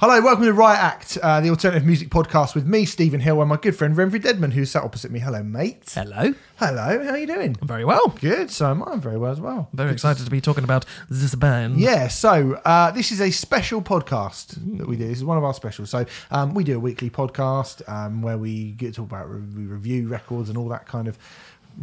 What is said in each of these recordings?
Hello, welcome to Riot Act, uh, the alternative music podcast with me, Stephen Hill, and my good friend Remfry Dedman, who sat opposite me. Hello, mate. Hello. Hello, how are you doing? I'm very well. Good, so am I. I'm very well as well. Very excited to be talking about this band. Yeah, so uh, this is a special podcast that we do. This is one of our specials. So um, we do a weekly podcast um, where we get to talk about re- we review records and all that kind of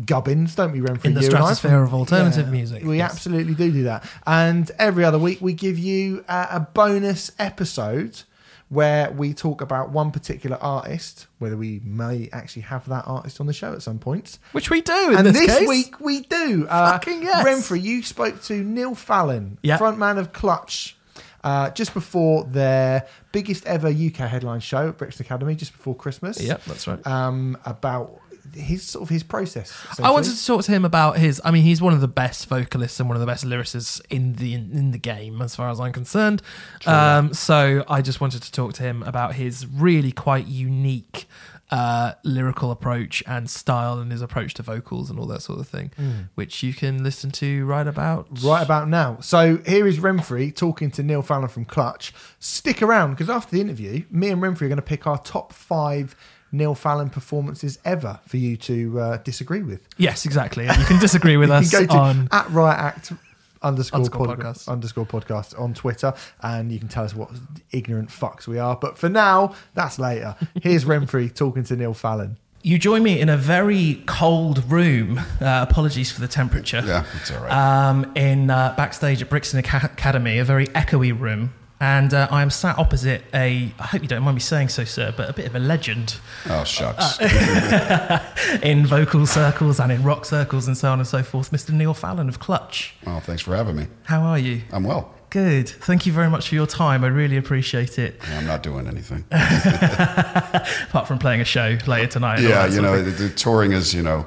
gubbins, don't we, Remfry? In the You and I? stratosphere of alternative music, We yes. absolutely do do that. And every other week we give you uh, a bonus episode where we talk about one particular artist, whether we may actually have that artist on the show at some point. Which we do and this, this week we do. Uh, Fucking yes. Renfrey, you spoke to Neil Fallon, Yeah. frontman of Clutch, uh, just before their biggest ever UK headline show at Brixton Academy, just before Christmas. Yep, that's right. Um, about his sort of his process. I wanted to talk to him about his. I mean, he's one of the best vocalists and one of the best lyricists in the in the game, as far as I'm concerned. Um, so I just wanted to talk to him about his really quite unique uh, lyrical approach and style, and his approach to vocals and all that sort of thing, which you can listen to right about Right about now. So here is Remfry talking to Neil Fallon from Clutch. Stick around because after the interview, me and Remfry are going to pick our top five Neil Fallon performances ever for you to uh, disagree with. Yes, exactly. You can disagree with You us can go to on at Riot Act underscore, Underscore pod- podcast. underscore podcast on Twitter, and you can tell us what ignorant fucks we are. But for now, that's later. Here's Remfry talking to Neil Fallon. You join me in a very cold room. Uh, apologies for the temperature. Yeah, it's all right. Um, in uh, backstage at Brixton Aca- Academy, a very echoey room, and uh, I am sat opposite a. I hope you don't mind me saying so, sir, but a bit of a legend oh shucks. in vocal circles and in rock circles and so on and so forth. Mr. Neil Fallon of Clutch. well, thanks for having me. How are you? I'm well. Good. Thank you very much for your time. I really appreciate it. I'm not doing anything. Apart from playing a show later tonight. yeah, you know, the, the touring is, you know,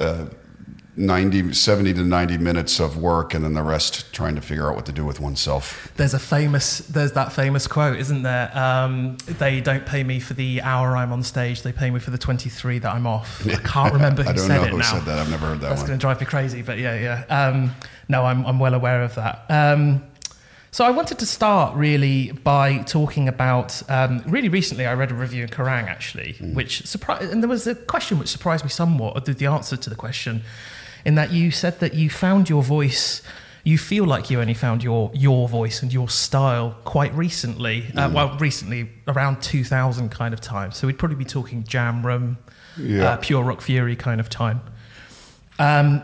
uh, 90, 70 to 90 minutes of work and then the rest trying to figure out what to do with oneself. There's a famous, there's that famous quote, isn't there? Um, they don't pay me for the hour I'm on stage. They pay me for the 23 that I'm off. I can't remember who I don't said know it who now. said that. I've never heard that That's going to drive me crazy, but yeah, yeah. Um, no, I'm, I'm well aware of that. Um, so I wanted to start really by talking about. Um, really recently, I read a review in Kerrang actually, Mm. which surprised, and there was a question which surprised me somewhat. or The, the answer to the question, in that you said that you found your voice. You feel like you only found your your voice and your style quite recently. Uh, Mm. well, recently around 2000 kind of time. So we'd probably be talking Jam Room, Yeah. uh, Pure Rock Fury kind of time. Um,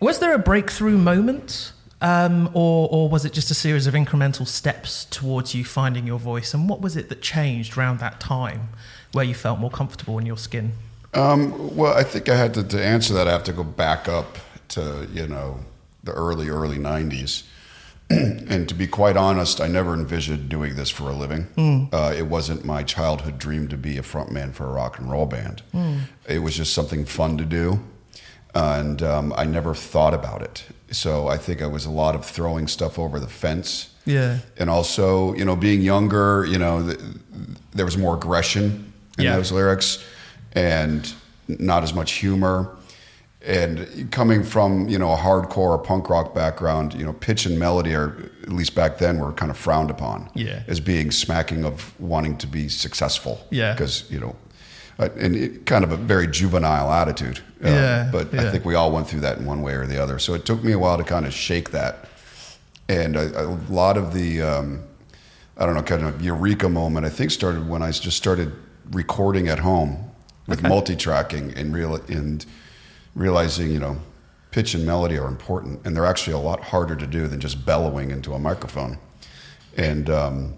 was there a breakthrough moment, um, or, or was it just a series of incremental steps towards you finding your voice? And what was it that changed around that time where you felt more comfortable in your skin? Um, well, I think I had to, to answer that. I have to go back up to you know the early early '90s, and to be quite honest, I never envisioned doing this for a living. Uh, it wasn't my childhood dream to be a frontman for a rock and roll band. It was just something fun to do, and um, I never thought about it. So I think I was a lot of throwing stuff over the fence Yeah. and also you know being younger you know th- there was more aggression in Yeah. those lyrics and not as much humor and coming from you know a hardcore punk rock background you know pitch and melody are at least back then were kind of frowned upon Yeah. as being smacking of wanting to be successful Yeah. because you know uh, and it, kind of a very juvenile attitude Uh, Yeah, but yeah. i think we all went through that in one way or the other so it took me a while to kind of shake that and a, a lot of the um, I don't know kind of eureka moment I think started when I just started recording at home with multi-tracking and real and realizing you know pitch and melody are important and they're actually a lot harder to do than just bellowing into a microphone. And um,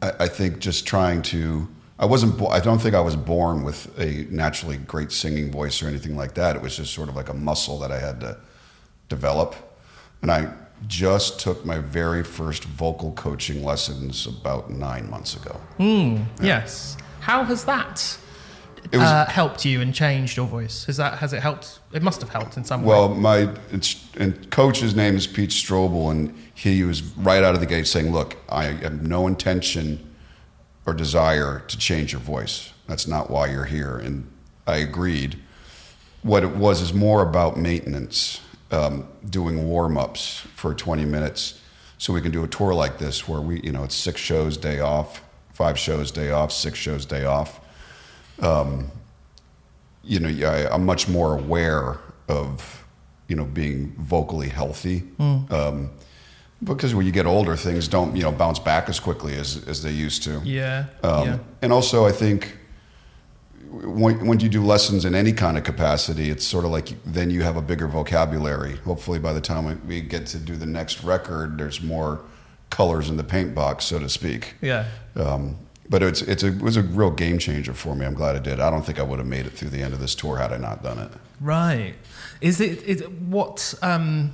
I, I think just trying to I wasn't I don't think I was born with a naturally great singing voice or anything like that. It was just sort of like a muscle that I had to develop. And I just took my very first vocal coaching lessons about nine months ago. Yes. How has that was uh, helped you and changed your voice? Has that has it helped? It must have helped in some way. well, my it's, and coach's name is Pete Strobel, and he was right out of the gate saying, "Look, I have no intention or desire to change your voice. That's not why you're here." And I agreed. What it was is more about maintenance, um, doing warm ups for 20 minutes, so we can do a tour like this where we, you know, it's six shows, day off, five shows, day off, six shows, day off. Um, you know, I, I'm much more aware of, you know, being vocally healthy. Um, because when you get older, things don't, you know, bounce back as quickly as, as they used to. Yeah. Um, yeah. And also, I think when, when you do lessons in any kind of capacity, it's sort of like then you have a bigger vocabulary. Hopefully, by the time we- we get to do the next record, there's more colors in the paint box, so to speak. Yeah. Um, but it's, it's a, it was a real game changer for me. I'm glad I did. I don't think I would have made it through the end of this tour had I not done it. Right. Is it is it, what um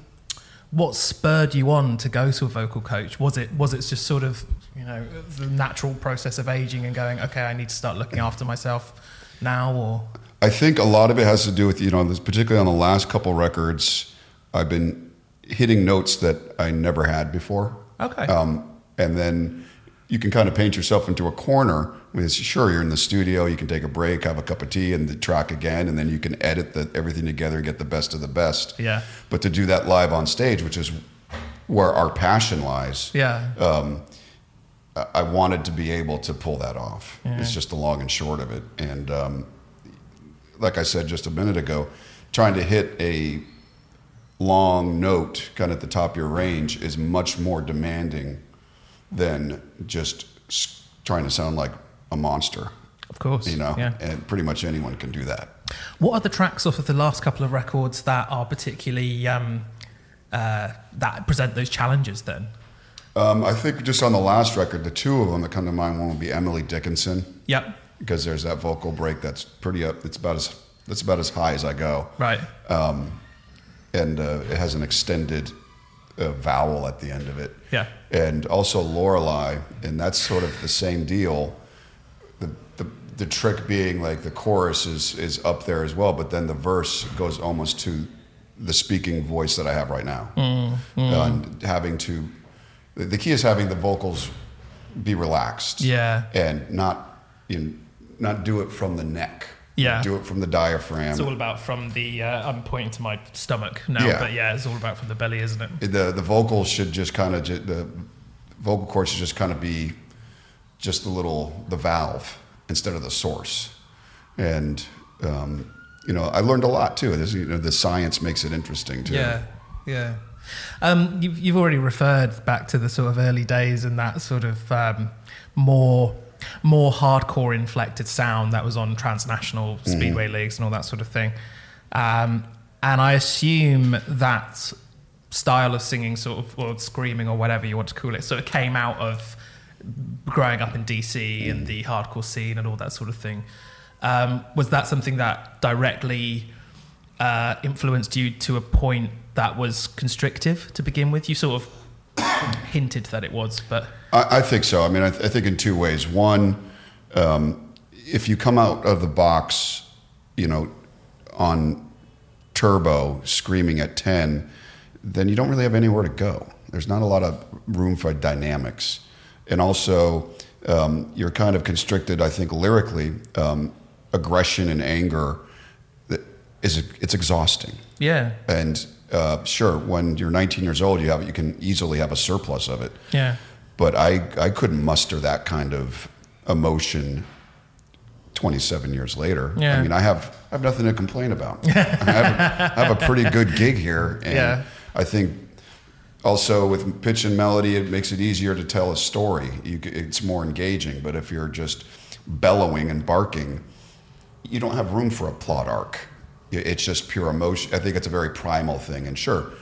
what spurred you on to go to a vocal coach? Was it was it just sort of you know the natural process of aging and going okay I need to start looking after myself now or I think a lot of it has to do with you know, this, particularly on the last couple records, I've been hitting notes that I never had before. okay Um, and then you can kind of paint yourself into a corner. With sure, you're in the studio, you can take a break, have a cup of tea, and the track again, and then you can edit the, everything together and get the best of the best. yeah But to do that live on stage, which is where our passion lies, yeah um, I I wanted to be able to pull that off. It's just the long and short of it. And um, like I said just a minute ago, trying to hit a long note kind of at the top of your range is much more demanding than just trying to sound like a monster. of course You know, yeah and pretty much anyone can do that. what are the tracks off of the last couple of records that are particularly um uh that present those challenges then Um, I think just on the last record, the two of them that come to mind, one would be Emily Dickinson. yep because there's that vocal break that's pretty up. It's about as that's about as high as I go, right um, and uh, it has an extended uh, vowel at the end of it. yeah And also Lorelei, and that's sort of the same deal. The, the the trick being like the chorus is is up there as well, but then the verse goes almost to the speaking voice that I have right now, and having to. The the key is having the vocals be relaxed yeah and not you know, not do it from the neck. Yeah. do it from the diaphragm. It's all about from the. Uh, I'm pointing to my stomach now, Yeah. but yeah, it's all about from the belly, isn't it? the the vocals should just kind of the vocal cords should just kind of be just the little the valve instead of the source, and um, you know I learned a lot too. This, you know, the science makes it interesting too. Yeah, yeah. Um, you've you've already referred back to the sort of early days and that sort of um, more more hardcore inflected sound that was on Transnational Speedway Leagues and all that sort of thing. Um, and I assume that style of singing, sort of or screaming or whatever you want to call it, sort of came out of growing up in DC and the hardcore scene and all that sort of thing. Um, was that something that directly uh, influenced you to a point that was constrictive to begin with? You sort of hinted that it was, but I, I think so. I mean, I, th- I think in two ways. One, um, if you come out of the box, you know, on turbo screaming at 10, then you don't really have anywhere to go. There's not a lot of room for dynamics. And also, um, you're kind of constricted, I think, lyrically. Um, aggression and anger that is it's exhausting. yeah, And uh, sure, when you're 19 years old, you have you can easily have a surplus of it yeah, but I, I couldn't muster that kind of emotion 27 years later. Yeah. I mean, I have, I have nothing to complain about. I, have, I have a pretty good gig here. And Yeah. I think also with pitch and melody, it makes it easier to tell a story. You, it's more engaging. But if you're just bellowing and barking, you don't have room for a plot arc. It's just pure emotion. I think it's a very primal thing. And sure,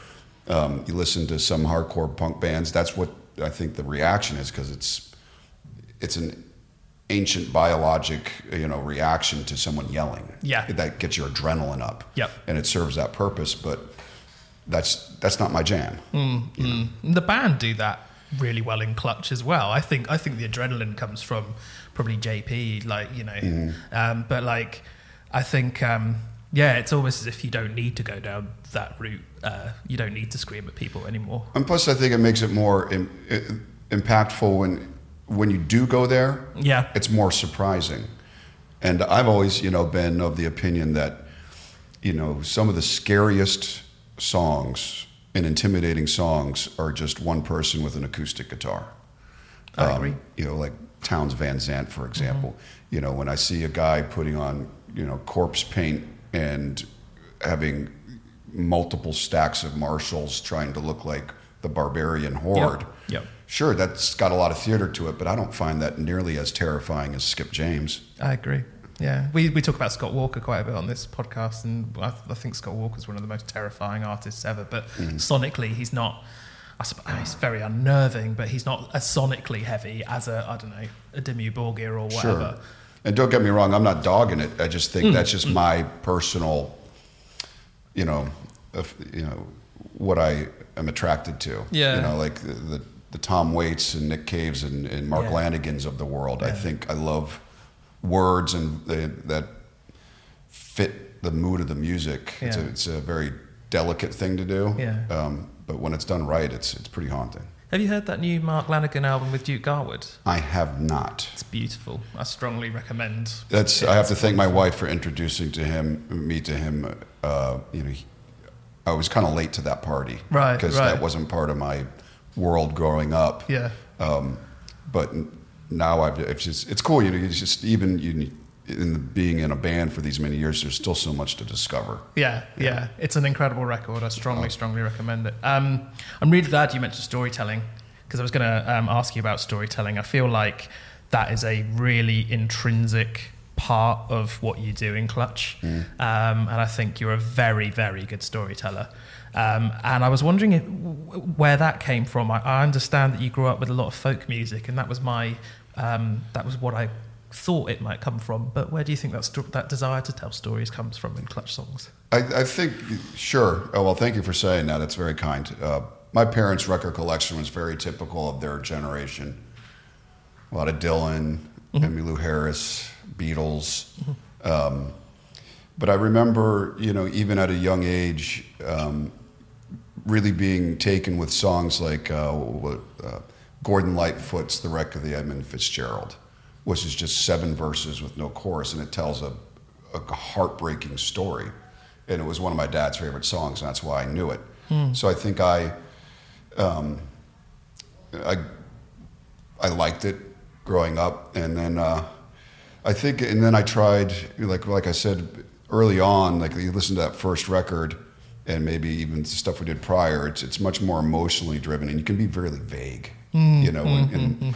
um, you listen to some hardcore punk bands. That's what I think the reaction is because it's it's an ancient biologic you know reaction to someone yelling. Yeah. that gets your adrenaline up. Yep. and it serves that purpose. But that's that's not my jam. Mm. The band do that really well in Clutch as well. I think I think the adrenaline comes from probably JP, like you know, um, but like I think um, yeah, it's almost as if you don't need to go down that route. Uh, you don't need to scream at people anymore. And plus, I think it makes it more Im- impactful when when you do go there. Yeah, it's more surprising. And I've always, you know, been of the opinion that, you know, some of the scariest songs and intimidating songs are just one person with an acoustic guitar. I agree. You know, like Townes Van Zandt, for example. You know, when I see a guy putting on, you know, corpse paint and having multiple stacks of Marshalls trying to look like the barbarian horde. Yep. Sure, that's got a lot of theater to it, but I don't find that nearly as terrifying as Skip James. I agree. Yeah, we, we talk about Scott Walker quite a bit on this podcast, and I, I think Scott Walker's one of the most terrifying artists ever. But mm. sonically, he's not. I suppose he's very unnerving, but he's not as sonically heavy as a I don't know a Dimmu Borgir or whatever. Sure. And don't get me wrong, I'm not dogging it. I just think that's just my personal, you know, of, you know, what I am attracted to. Yeah. You know, like the, the, Tom Waits and Nick Caves and, and Mark Yeah. Lanegans of the world. I think I love words and they, that fit the mood of the music. It's, a, it's a very delicate thing to do. Yeah. Um, but when it's done right, it's it's pretty haunting. Have you heard that new Mark Lanegan album with Duke Garwood? I have not. It's beautiful. I strongly recommend. That's. it. I have to thank my wife for introducing to him, me to him. Uh, you know, he, I was kind of late to that party, Right, Because right. that wasn't part of my world growing up. Yeah. Um, but now I've. It's just. It's cool. You know. It's just even you. In being in a band for these many years, there's still so much to discover. Yeah, yeah, It's an incredible record. I Oh. strongly, strongly recommend it. Um, I'm really glad you mentioned storytelling because I was going to um, ask you about storytelling. I feel like that is a really intrinsic part of what you do in Clutch. Mm. Um, and I think you're a very, very good storyteller. Um, and I was wondering if, where that came from. I, I understand that you grew up with a lot of folk music, and that was my um, that was what I thought it might come from. But where do you think that sto- that desire to tell stories comes from in Clutch songs? I, I think, sure. Oh, well, thank you for saying that. It's very kind. Uh, my parents' record collection was very typical of their generation. A lot of Dylan, Emmylou Harris, Beatles. Um, but I remember, you know, even at a young age, um, really being taken with songs like uh, uh, Gordon Lightfoot's "The Wreck of the Edmund Fitzgerald," which is just seven verses with no chorus, and it tells a, a heartbreaking story. And it was one of my dad's favorite songs, and that's why I knew it. So I think I, um, I, I liked it growing up, and then uh, I think, and then I tried, like like I said early on, like you listen to that first record, and maybe even the stuff we did prior. It's it's much more emotionally driven, and you can be very vague, you know. and, and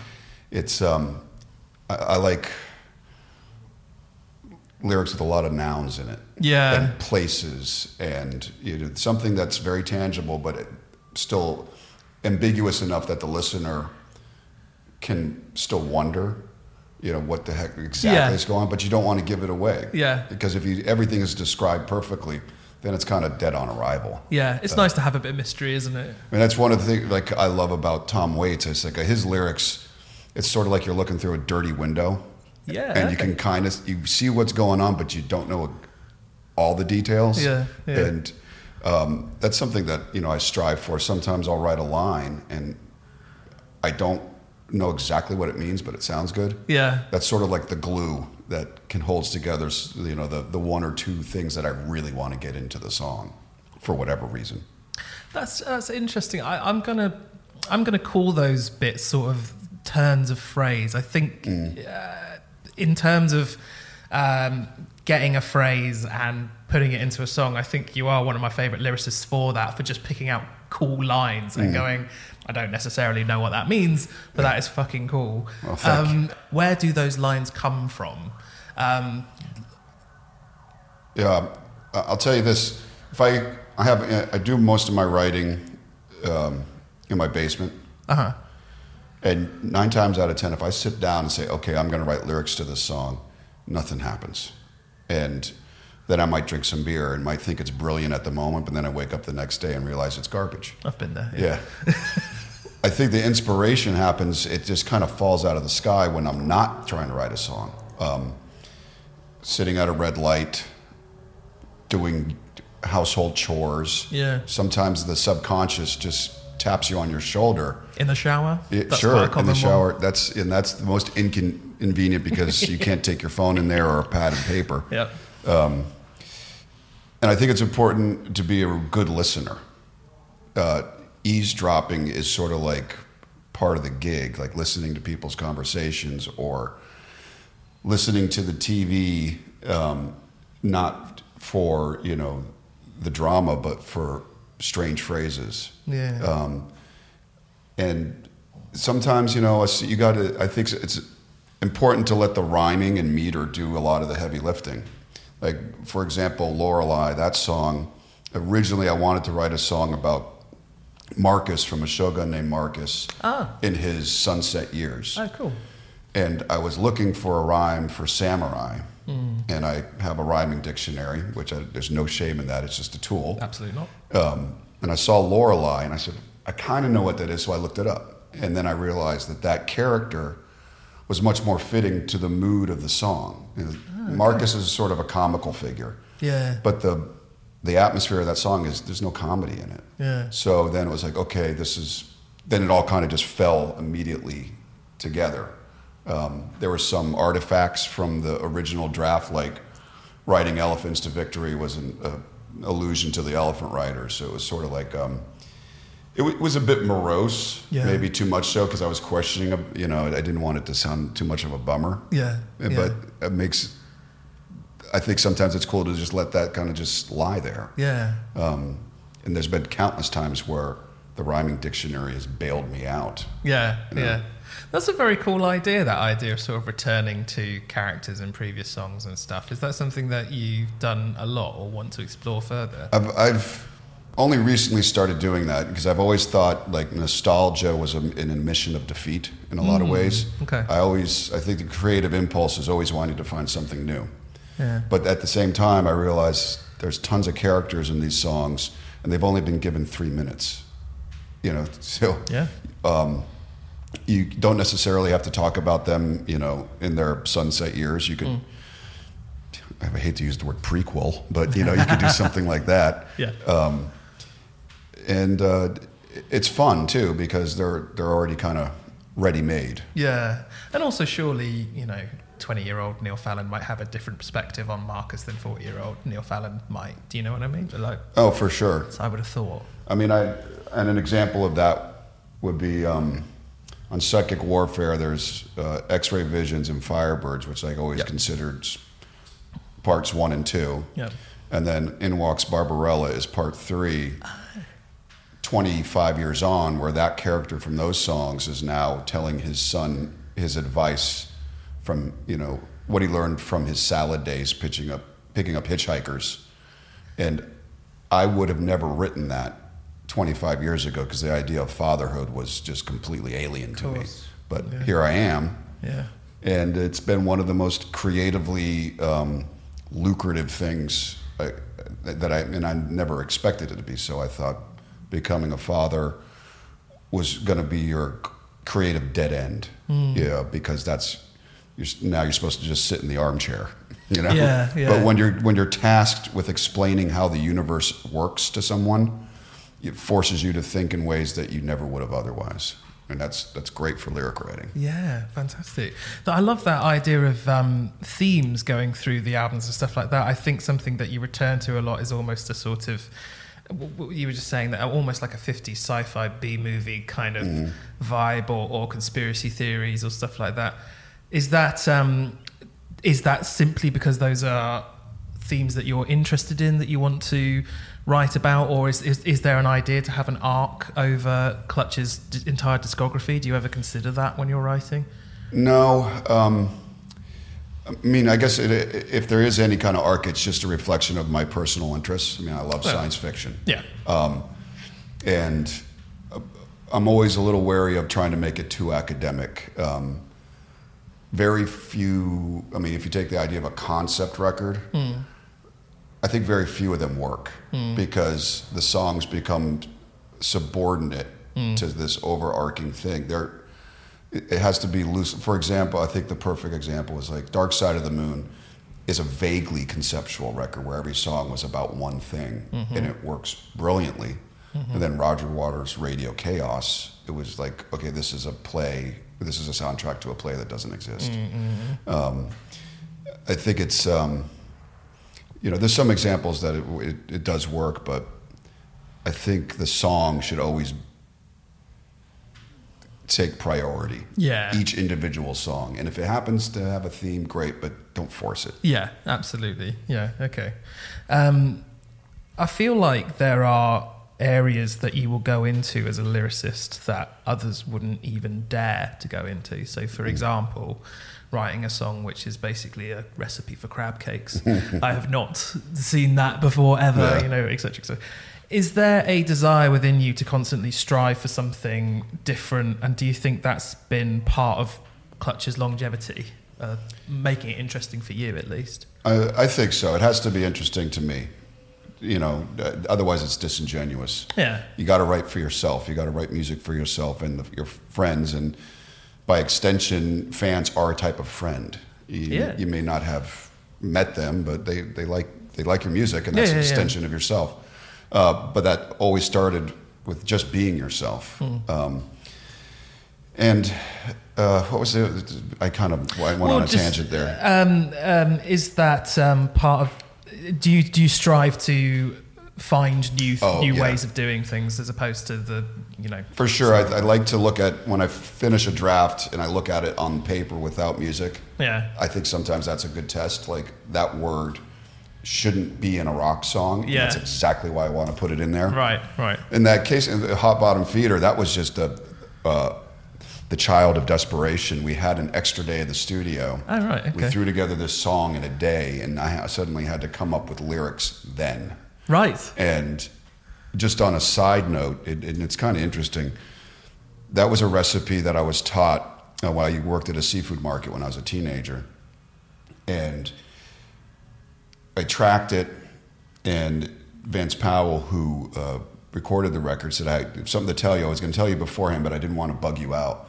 it's um, I, I like lyrics with a lot of nouns in it, Yeah. and places, and you know, something that's very tangible, but it still ambiguous enough that the listener can still wonder, you know, what the heck exactly Yeah. is going on, but you don't want to give it away. Yeah. Because if you, everything is described perfectly, then it's kind of dead on arrival. Yeah, it's uh, nice to have a bit of mystery, isn't it? I mean, that's one of the things like I love about Tom Waits. It's like his lyrics. It's sort of like you're looking through a dirty window, Yeah, and you can kind of you see what's going on, but you don't know all the details. Yeah, yeah. And um, that's something that you know I strive for. Sometimes I'll write a line, and I don't know exactly what it means, but it sounds good. Yeah, That's sort of like the glue that can holds together, you know, the, the one or two things that I really want to get into the song for whatever reason. that's that's interesting. I, I'm gonna I'm gonna call those bits sort of turns of phrase. I think uh, in terms of um, getting a phrase and putting it into a song, I think you are one of my favorite lyricists for that. For just picking out cool lines and going. I don't necessarily know what that means, but that is fucking cool. Well, um, where do those lines come from? Um, Yeah, I'll tell you this: if I I have I do most of my writing um, in my basement, uh huh. And nine times out of ten, if I sit down and say, "Okay, I'm going to write lyrics to this song," nothing happens, and then I might drink some beer and might think it's brilliant at the moment, but then I wake up the next day and realize it's garbage. I've been there. Yeah. I think the inspiration happens, it just kind of falls out of the sky when I'm not trying to write a song. Um, sitting at a red light, doing household chores. Yeah. Sometimes the subconscious just taps you on your shoulder. In the shower. Yeah, That's sure, in the one. shower. That's and that's the most inconvenient because you can't take your phone in there or a pad and paper. Yep. And I think it's important to be a good listener. uh, eavesdropping is sort of like part of the gig, like listening to people's conversations or listening to the TV, um, not for you know the drama, but for strange phrases. Yeah. Um, and sometimes you know you got to. I think it's important to let the rhyming and meter do a lot of the heavy lifting. Like for example, Lorelei, that song. Originally, I wanted to write a song about Marcus from a shogun named Marcus Ah. in his sunset years Oh, cool. and I was looking for a rhyme for samurai. And I have a rhyming dictionary, which I, there's no shame in that. It's just a tool. Absolutely not. Um, and I saw Lorelei, and I said, I kind of know what that is, so I looked it up. And then I realized that that character was much more fitting to the mood of the song. You know, Marcus is sort of a comical figure, Yeah. but the the atmosphere of that song is there's no comedy in it. Yeah. So then it was like, okay, this is. Then it all kind of just fell immediately together. Um, there were some artifacts from the original draft, like riding elephants to victory was an uh, allusion to the elephant rider. So it was sort of like. Um, it, w- was a bit morose, Yeah. maybe too much so, because I was questioning. You know, I didn't want it to sound too much of a bummer. Yeah. But yeah. it makes. I think sometimes it's cool to just let that kind of just lie there. Yeah. Um, and there's been countless times where the rhyming dictionary has bailed me out. Yeah, know? yeah. That's a very cool idea, that idea of sort of returning to characters in previous songs and stuff. Is that something that you've done a lot or want to explore further? I've, I've only recently started doing that because I've always thought like nostalgia was a, an admission of defeat in a lot of ways. okay. I always, I think the creative impulse is always wanting to find something new. Yeah. But at the same time, I realize there's tons of characters in these songs, and they've only been given three minutes. You know, so Yeah. um, you don't necessarily have to talk about them, you know, in their sunset years. You could, Mm. I hate to use the word prequel, but you know, you could do something like that. Yeah. Um, and uh, it's fun too because they're they're already kind of ready made. Yeah. And also, surely, you know, 20 year old Neil Fallon might have a different perspective on Marcus than 40 year old Neil Fallon might. Do you know what I mean? Like, Oh, for sure. so I would have thought. I mean, I and an example of that would be um, on psychic warfare. There's uh, X-ray visions and Firebirds, which I always Yep. considered parts one and two. Yeah. And then In Walks Barbarella is part three. 25 years on, where that character from those songs is now telling his son his advice from, you know, what he learned from his salad days pitching up, picking up hitchhikers. And I would have never written that 25 years ago because the idea of fatherhood was just completely alien to me. But Yeah. here I am, Yeah. and it's been one of the most creatively um, lucrative things I, that I and I never expected it to be. So I thought becoming a father was going to be your creative dead end, Hmm. yeah, because that's you're, now you're supposed to just sit in the armchair, you know. Yeah, yeah. But when you're when you're tasked with explaining how the universe works to someone, it forces you to think in ways that you never would have otherwise, and that's that's great for lyric writing. Yeah, fantastic. I love that idea of um, themes going through the albums and stuff like that. I think something that you return to a lot is almost a sort of. You were just saying that almost like a 50s sci-fi B movie kind of vibe, or, or conspiracy theories or stuff like that. Is that um, is that simply because those are themes that you're interested in that you want to write about, or is is, is there an idea to have an arc over Clutch's d- entire discography? Do you ever consider that when you're writing? No, um, I mean, I guess it, if there is any kind of arc, it's just a reflection of my personal interests. I mean, I love Well, science fiction, Yeah. um, and uh, I'm always a little wary of trying to make it too academic. Um, very few. I mean, if you take the idea of a concept record, I think very few of them work hmm. because the songs become subordinate hmm. to this overarching thing. They're it it has to be loose. For example, I think the perfect example is like Dark Side of the Moon is a vaguely conceptual record where every song was about one thing mm-hmm. and it works brilliantly. Mm-hmm. And then Roger Waters' Radio K.A.O.S., it was like, okay, this is a play, this is a soundtrack to a play that doesn't exist. Mm-hmm. Um, I think it's, um, you know, there's some examples that it, it, it does work, but I think the song should always take priority. Yeah. Each individual song. And if it happens to have a theme, great, but don't force it. Yeah, absolutely. Yeah, okay. Um, I feel like there are areas that you will go into as a lyricist that others wouldn't even dare to go into. So, for example, writing a song which is basically a recipe for crab cakes. I have not seen that before ever, Yeah. you know, etc. etc. Is there a desire within you to constantly strive for something different? And do you think that's been part of Clutch's longevity, uh, making it interesting for you at least? I, I think so. It has to be interesting to me. You know, uh, otherwise it's disingenuous. Yeah. You got to write for yourself. You got to write music for yourself and the, your friends, and by extension, fans are a type of friend. You, Yeah. you may not have met them, but they, they like they like your music, and that's yeah, an yeah. extension of yourself. Uh, but that always started with just being yourself. Hmm. Um, and uh, what was it? I kind of I went on a just, tangent there. Um, um, is that um, part of? Do you do you strive to find new Oh, new yeah. ways of doing things as opposed to the you know? For sure, I, I like to look at when I finish a draft and I look at it on paper without music. Yeah. I think sometimes that's a good test. Like that word shouldn't be in a rock song. Yeah. that's exactly why I want to put it in there. Right. Right. In that case, in the Hot Bottom Feeder, that was just a, uh, the child of desperation. We had an extra day at the studio. Oh right. Okay. We threw together this song in a day, and I suddenly had to come up with lyrics then. Right. And just on a side note, it, and it's kind of interesting, that was a recipe that I was taught uh, while you worked at a seafood market when I was a teenager. And I tracked it, and Vance Powell, who uh, recorded the record, said, I have something to tell you. I was going to tell you beforehand, but I didn't want to bug you out.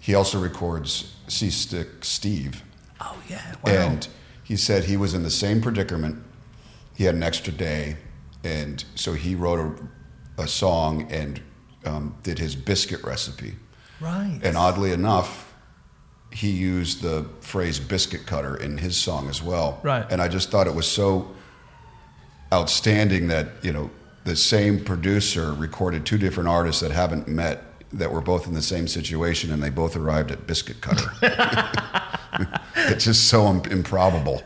He also records Seasick Steve. Oh yeah. Wow. And he said he was in the same predicament. He had an extra day, and so he wrote a, a song and um, did his biscuit recipe. right. And oddly enough, he used the phrase biscuit cutter in his song as well. Right. And I just thought it was so outstanding that, you know, the same producer recorded two different artists that haven't met that were both in the same situation and they both arrived at biscuit cutter. it's just so im- improbable.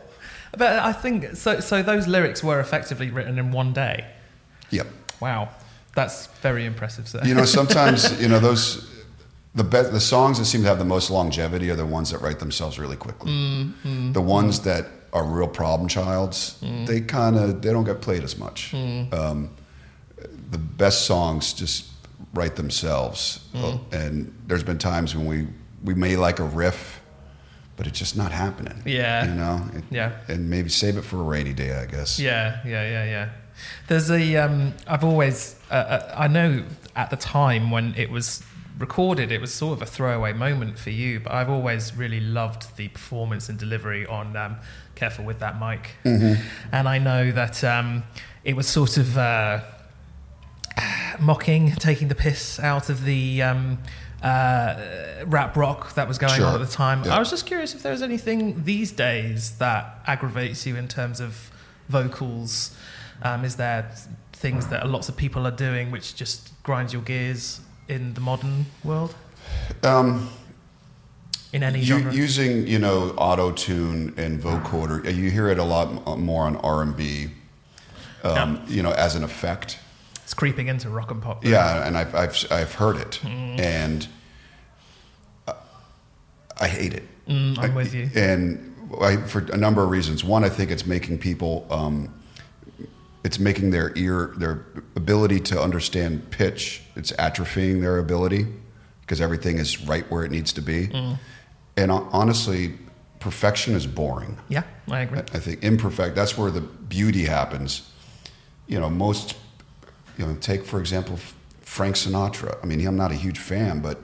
But I think so. So those lyrics were effectively written in one day. Yep. Wow. That's very impressive, sir. You know, sometimes, you know, those the be- the songs that seem to have the most longevity are the ones that write themselves really quickly. Mm-hmm. The ones that are real problem childs, Mm. they kind of they don't get played as much. Mm. Um, the best songs just write themselves, Mm. and there's been times when we we may like a riff, but it's just not happening. Yeah. you know. It- Yeah. and maybe save it for a rainy day, I guess. Yeah, yeah, yeah, yeah. There's a. Um, I've always. Uh, uh, I know at the time when it was recorded, it was sort of a throwaway moment for you, but I've always really loved the performance and delivery on um, "Careful with That Mic," and I know that um, it was sort of. Uh, mocking, taking the piss out of the um, uh, rap rock that was going Sure. on at the time. Yeah. I was just curious if there's anything these days that aggravates you in terms of vocals. Um, is there things that lots of people are doing which just grinds your gears in the modern world? Um, In any You, genre? using you know auto tune and vocoder, you hear it a lot more on R and B. Um, You know, as an effect. It's creeping into rock and pop. Yeah, and I've I've I've heard it, Mm. and uh, I hate it. Mm, I'm with you. And I, for a number of reasons. One, I think it's making people, um, it's making their ear, their ability to understand pitch, it's atrophying their ability because everything is right where it needs to be. Mm. And honestly, perfection is boring. Yeah, I agree. I think imperfect, that's where the beauty happens. You know, most, you know, take for example Frank Sinatra. I mean, I'm not a huge fan, but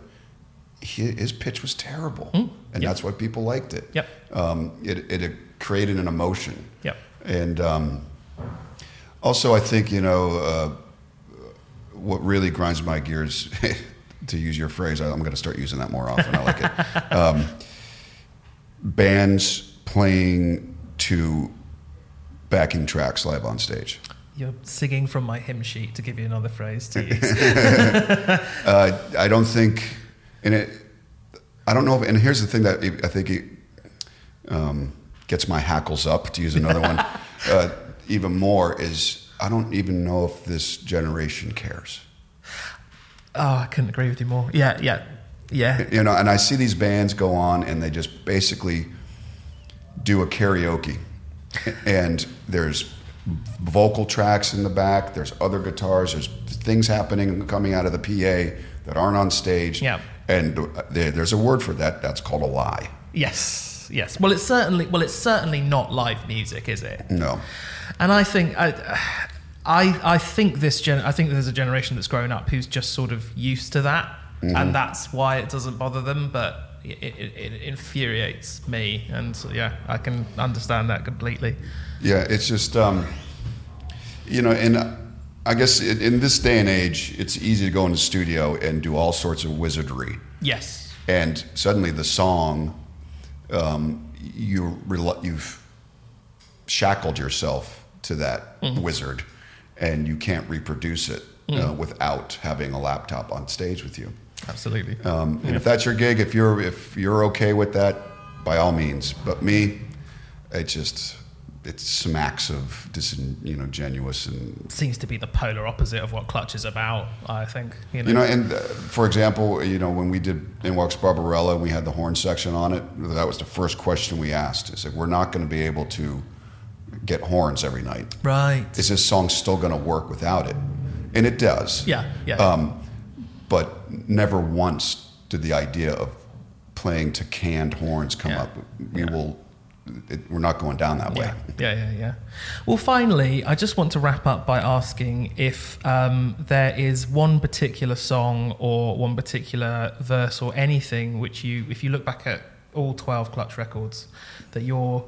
he, his pitch was terrible. And Yep. that's why people liked it. Yep. Um, it, it created an emotion. Yep. And um, also, I think, you know, uh, what really grinds my gears, to use your phrase, I'm going to start using that more often. I like it. Um, bands playing to backing tracks live on stage. You're singing from my hymn sheet to give you another phrase to use. Uh, I don't think, and it, I don't know. If, and here's the thing that I think it um, gets my hackles up to use another one. Uh, even more is I don't even know if this generation cares. oh, I couldn't agree with you more. Yeah, yeah, yeah. You know, and I see these bands go on and they just basically do a karaoke, and there's vocal tracks in the back. There's other guitars. There's things happening coming out of the PA that aren't on stage. Yeah. And uh, there's a word for that. That's called a lie. Yes, yes. Well, it's certainly well, it's certainly not live music, is it? No. And I think I, I, I think this gen. I think there's a generation that's grown up who's just sort of used to that, and mm-hmm. that's why it doesn't bother them. But it, it, it infuriates me, and so, yeah, I can understand that completely. Yeah, it's just, um, you know, and I guess in, in this day and age, it's easy to go into studio and do all sorts of wizardry. Yes. and suddenly the song um, you you've shackled yourself to that wizard and you can't reproduce it uh, without having a laptop on stage with you Absolutely. um, and if that's your gig if you're if you're okay with that by all means but me it just it smacks of dis you know genuous and Seems to be the polar opposite of what Clutch is about. I think. You know. You know, and uh, for example, you know, when we did In Walks Barbarella, we had the horn section on it. That was the first question we asked. Is like, we're not going to be able to get horns every night. right. Is this song still going to work without it? And it does. Yeah. Yeah. Um, but never once did the idea of playing to canned horns come Yeah. up. We will. It, we're not going down that way. Yeah, yeah, yeah, yeah. Well, finally, I just want to wrap up by asking if um, there is one particular song or one particular verse or anything which you, if you look back at all 12 Clutch records, that you're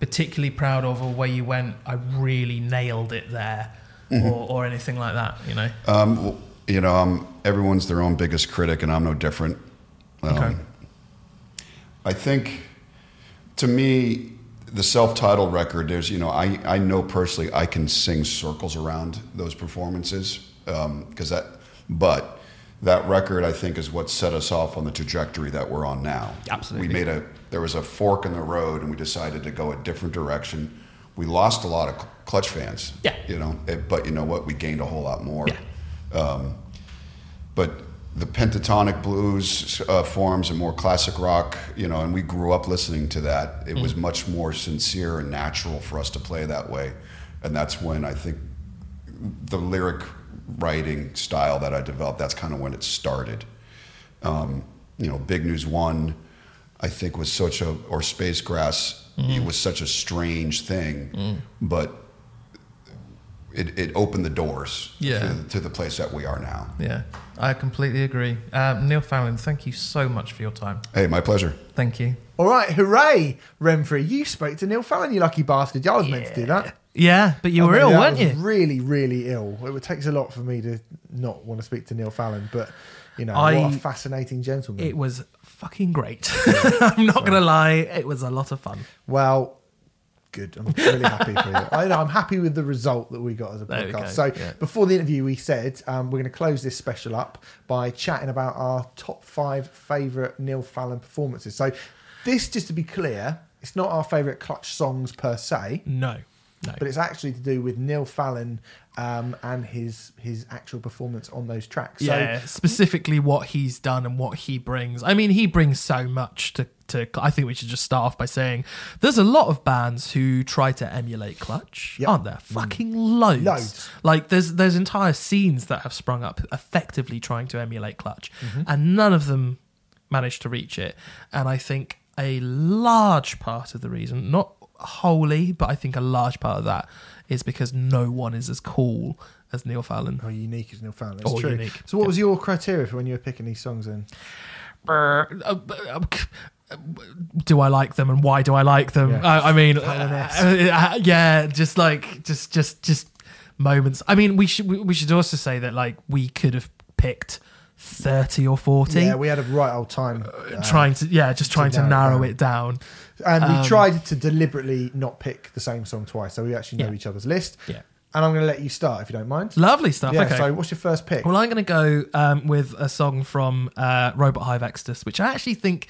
particularly proud of or where you went, I really nailed it there, Mm-hmm. or, or anything like that, you know? Um, well, you know, um, everyone's their own biggest critic, and I'm no different. Um, Okay. I think, to me, the self-titled record. There's, you know, I I know personally I can sing circles around those performances because that, but that record I think is what set us off on the trajectory that we're on now. Absolutely. we made a there was a fork in the road, and we decided to go a different direction. We lost a lot of cl- clutch fans. Yeah. You know, eh, but you know what? We gained a whole lot more. Yeah. Um, but the pentatonic blues uh, forms and more classic rock, you know, and we grew up listening to that. It was much more sincere and natural for us to play that way, and that's when I think the lyric writing style that I developed. That's kind of when it started. Um, you know, Big News One, I think was such a or Space Grass, it was such a strange thing, but it, it opened the doors Yeah. to, to the place that we are now. Yeah, I completely agree. Um, Neil Fallon, thank you so much for your time. Hey, my pleasure. Thank you. All right, hooray, Remfry! You spoke to Neil Fallon, you lucky bastard. Yeah, I was meant to do that. Yeah, but you I were mean, ill, I weren't was you? Really, really ill. It takes a lot for me to not want to speak to Neil Fallon, but you know, I- what a fascinating gentleman. It was fucking great. I'm not going to lie. It was a lot of fun. well, good. I'm really happy for you. I, I'm happy with the result that we got as a There podcast. So yeah. before the interview, we said um, we're going to close this special up by chatting about our top five favourite Neil Fallon performances. So this, just to be clear, it's not our favourite Clutch songs per se. No, no. but it's actually to do with Neil Fallon um, and his his actual performance on those tracks. yeah, specifically what he's done and what he brings. I mean, he brings so much to, to. I think we should just start off by saying there's a lot of bands who try to emulate Clutch, Yep. aren't there? Fucking loads. Loads. Like there's there's entire scenes that have sprung up effectively trying to emulate Clutch, Mm-hmm. and none of them managed to reach it. And I think a large part of the reason, not wholly, but I think a large part of that is because no one is as cool as Neil Fallon. how unique is Neil Fallon? It's Or true. unique, So what was your criteria for when you were picking these songs? Then Brr, uh, uh, uh, do I like them and why do I like them? Yeah. I, I mean, uh, uh, yeah, just like just just just moments. I mean, we should we, we should also say that like we could have picked thirty or forty. yeah, we had a right old time. uh, trying to yeah, just trying to, narrow narrow, it down. And we um, tried to deliberately not pick the same song twice, so we actually know Yeah. each other's list. Yeah. and I'm going to let you start if you don't mind. Lovely stuff. Yeah. okay. So, what's your first pick? Well, I'm going to go um, with a song from uh, Robot Hive Exodus, which I actually think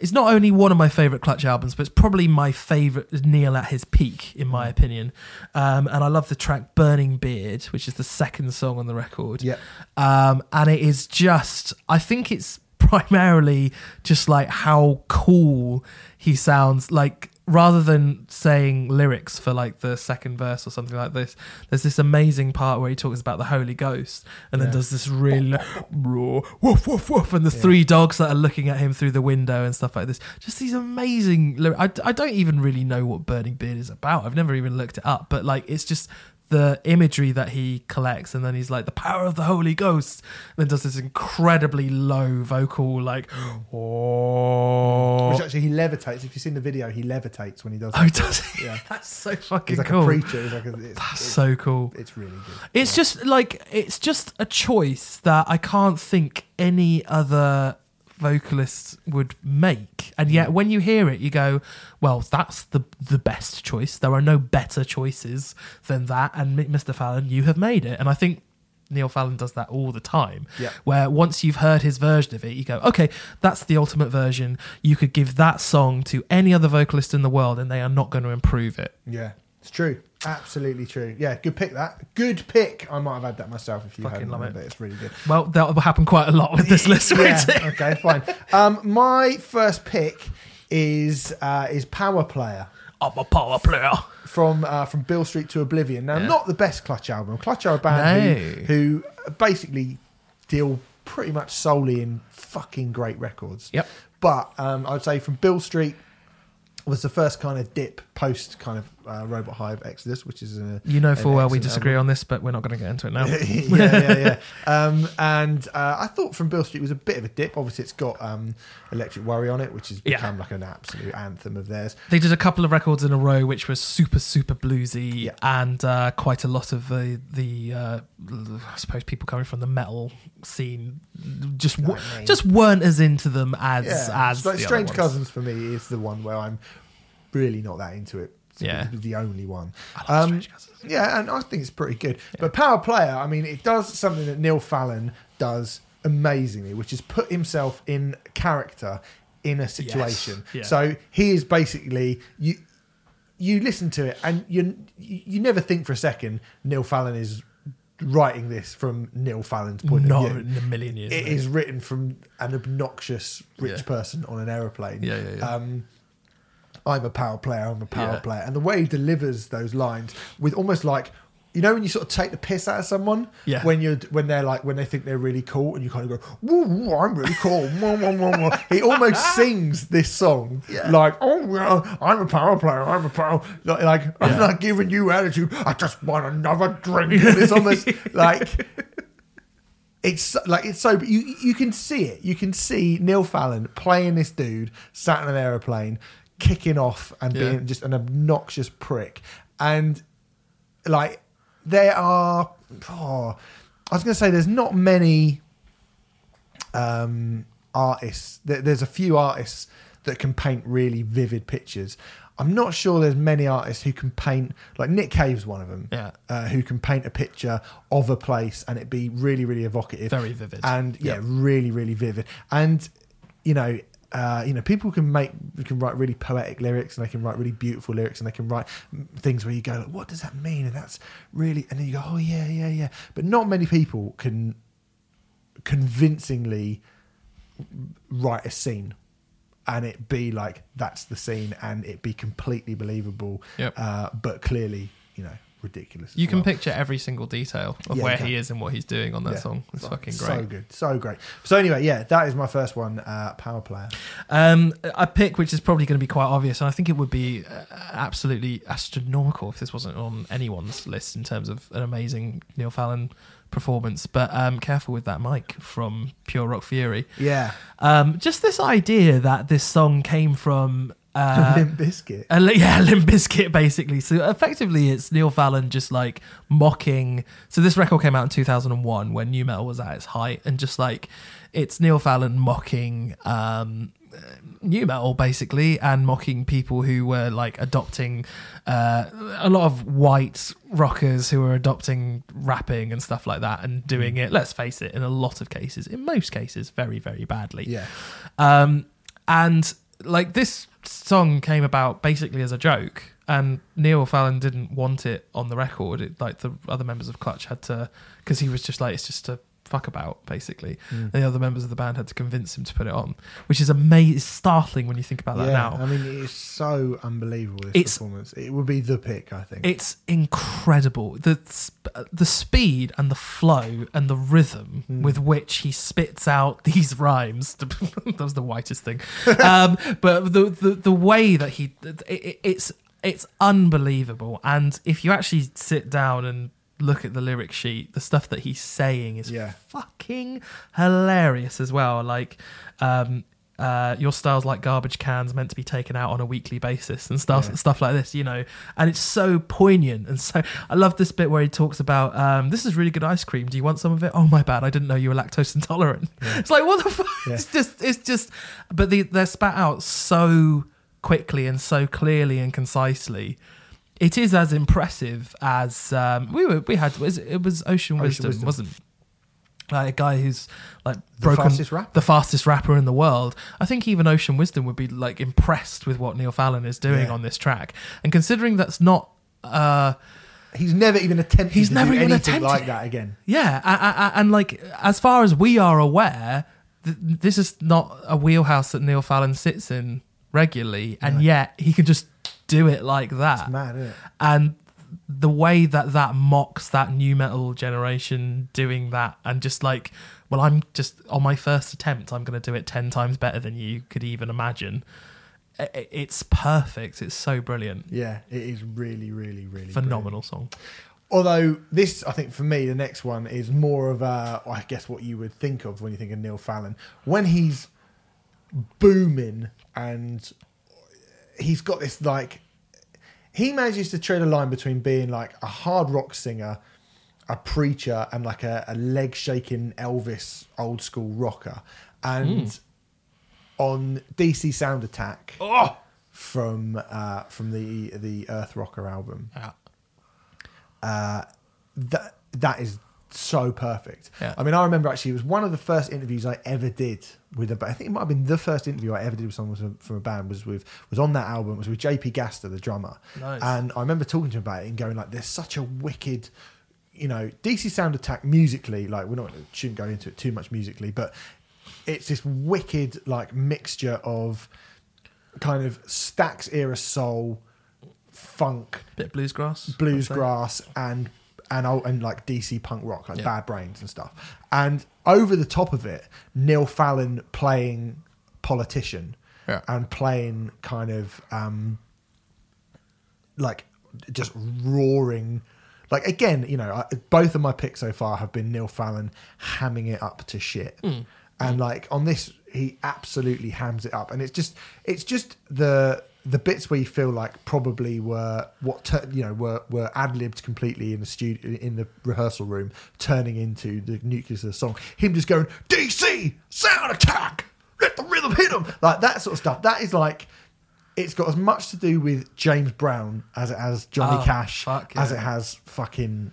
is not only one of my favorite Clutch albums, but it's probably my favorite Neil at his peak, in my opinion. Um, and I love the track Burning Beard, which is the second song on the record. Yeah. Um, and it is just, I think it's primarily just like how cool he sounds. Like, rather than saying lyrics for like the second verse or something like this, there's this amazing part where he talks about the Holy Ghost and then Yeah. does this really raw woof woof woof and the three dogs that are looking at him through the window and stuff like this. Just these amazing lyrics. I, I don't even really know what Burning Beard is about. I've never even looked it up, but like it's just the imagery that he collects and then he's like the power of the holy ghost and then does this incredibly low vocal like oh Which actually he levitates. If you've seen the video, he levitates when he does. oh does he? Yeah. that's so fucking He's like cool a preacher. He's like a, it's, that's it's, so cool it's really good. it's just like it's just a choice that I can't think any other vocalist would make. And yet mm. when you hear it you go, well, that's the the best choice. There are no better choices than that and Mr. Fallon, you have made it. And I think Neil Fallon does that all the time. Yeah. Where once you've heard his version of it, you go, okay, that's the ultimate version. You could give that song to any other vocalist in the world and they are not going to improve it. Yeah, it's true. Absolutely true. Yeah, good pick. That good pick. I might have had that myself if you Fucking hadn't. love it. It's really good. Well, that will happen quite a lot with this list. yeah. Okay. Fine. Um, my first pick is uh, is Power Player. I'm a power player. from uh, from Beale Street to Oblivion. Now, Yeah. not the best Clutch album. Clutch are a band No. who, who basically deal pretty much solely in fucking great records. Yep. But um, I'd say from Beale Street was the first kind of dip post kind of uh, Robot Hive Exodus, which is a You know full well we disagree album. on this, but we're not going to get into it now. yeah, yeah, yeah. Um, and uh, I thought from Beale Street was a bit of a dip. Obviously, it's got um, Electric Worry on it, which has Yeah. become like an absolute anthem of theirs. They did a couple of records in a row, which was super, super bluesy, Yeah. and uh, quite a lot of the the uh, I suppose people coming from the metal scene just w- just weren't as into them as Yeah, as like Strange. Cousins for me is the one where I'm really not that into it. It's Yeah. the only one. Um, yeah, and I think it's pretty good. But Power Player, I mean, it does something that Neil Fallon does amazingly, which is put himself in character in a situation. Yeah. So he is basically you. You listen to it, and you you never think for a second Neil Fallon is writing this from Neil Fallon's point Not of view. in a million years. It mate. is written from an obnoxious rich Yeah. person on an aeroplane. Yeah, yeah, yeah. Um, I'm a power player. I'm a power Yeah. player, and the way he delivers those lines with almost like. You know when you sort of take the piss out of someone, Yeah. When you're when they're like when they think they're really cool, and you kind of go, "Woo, woo, I'm really cool." He almost sings this song like, "Oh, well, I'm a power player. I'm a power like, like I'm not giving you attitude. I just want another drink." And it's almost like it's like it's so you you can see it. You can see Neil Fallon playing this dude sat in an aeroplane, kicking off and Yeah. being just an obnoxious prick. And like there are, oh, I was going to say there's not many um, artists. There's a few artists that can paint really vivid pictures. I'm not sure there's many artists who can paint like Nick Cave's one of them. Yeah. uh, who can paint a picture of a place and it be really, really evocative, Very vivid. and yeah, Yeah. really, really vivid. And you know, uh, you know, people can make can write really poetic lyrics and they can write really beautiful lyrics and they can write things where you go, like, what does that mean? And that's really, and then you go, oh yeah, yeah, yeah. But not many people can convincingly write a scene and it be like that's the scene and it be completely believable Yep. uh, but clearly you know ridiculous You can well. picture every single detail of Yeah, where he is and what he's doing on that Yeah. song. It's fucking great. so good so great so anyway yeah that is my first one uh, power player Um, a pick which is probably going to be quite obvious, and I think it would be uh, absolutely astronomical if this wasn't on anyone's list in terms of an amazing Neil Fallon performance. But um, careful with that mic from Pure Rock Fury. yeah Um, just this idea that this song came from. Uh, Limp Bizkit. a yeah, Limp Bizkit, basically. So effectively, it's Neil Fallon just like mocking. So this record came out in 2001 when new metal was at its height, and just like it's Neil Fallon mocking um, new metal basically and mocking people who were like adopting uh, a lot of white rockers who were adopting rapping and stuff like that and doing it. Let's face it, in a lot of cases, in most cases, very very badly. Yeah. Um, and like this song came about basically as a joke, and Neil Fallon didn't want it on the record. It, like the other members of Clutch had to, because he was just like, it's just a fuck about basically. Mm. The other members of the band had to convince him to put it on, which is amazing. Startling when you think about that yeah. now. I mean, it's so unbelievable. This It's- performance. It would be the pick, I think. It's incredible the the speed and the flow and the rhythm Hmm. with which he spits out these rhymes. that was the whitest thing, um, but the, the the way that he it, it- it's it's unbelievable. And if you actually sit down and look at the lyric sheet, the stuff that he's saying is Yeah. fucking hilarious as well. Like. Um, uh, your style's like garbage cans meant to be taken out on a weekly basis and stuff Yeah. stuff like this, you know. And it's so poignant and so I love this bit where he talks about um, this is really good ice cream. Do you want some of it? Oh my bad, I didn't know you were lactose intolerant. It's like what the fuck? Yeah. It's just it's just but the, they're spat out so quickly and so clearly and concisely. It is as impressive as um, we were. We had it, was Ocean, Wisdom, Wisdom. wasn't like a guy who's like The broken fastest rapper. the fastest rapper in the world. I think even Ocean Wisdom would be like impressed with what Neil Fallon is doing Yeah. on this track. And considering that's not uh He's never even attempted He's to never even attempted like that again. yeah, I, I, I- and like as far as we are aware, th- this is not a wheelhouse that Neil Fallon sits in regularly, and No. yet he can just do it like that. It's mad, it? and the way that that mocks that new metal generation doing that and just like well i'm just on my first attempt i'm going to do it 10 times better than you could even imagine it's perfect it's so brilliant Yeah, it is really, really, really phenomenal song. Although this, I think for me, the next one is more of a, I guess, what you would think of when you think of Neil Fallon when he's booming and he's got this like he manages to tread a line between being like a hard rock singer, a preacher, and like a, a leg shaking Elvis old school rocker. And on DC Sound Attack oh! from uh, from the the Earth Rocker album, yeah. uh, that that is so perfect. Yeah. I mean, I remember actually it was one of the first interviews I ever did with a. I think it might have been the first interview I ever did with someone from- from a band was with was on that album was with JP Gaster, the drummer. Nice. And I remember talking to him about it and going like, "There's such a wicked." You know, DC Sound Attack musically, like we're not shouldn't go into it too much musically, but it's this wicked like mixture of kind of Stax era soul, funk, bit of bluesgrass blues I'd say. grass and and old, and like DC punk rock like Yeah. Bad Brains and stuff. And over the top of it, Neil Fallon playing politician Yeah. and playing kind of um like just roaring like again, you know, I, both of my picks so far have been Neil Fallon hamming it up to shit. And like on this he absolutely hams it up and it's just it's just the the bits where you feel like probably were what tur you know were were ad libbed completely in the studio in the rehearsal room, turning into the nucleus of the song. Him just going DC sound attack, let the rhythm hit him, like that sort of stuff. That is like it's got as much to do with James Brown as it has Johnny Oh, Cash, fuck, as it has fucking,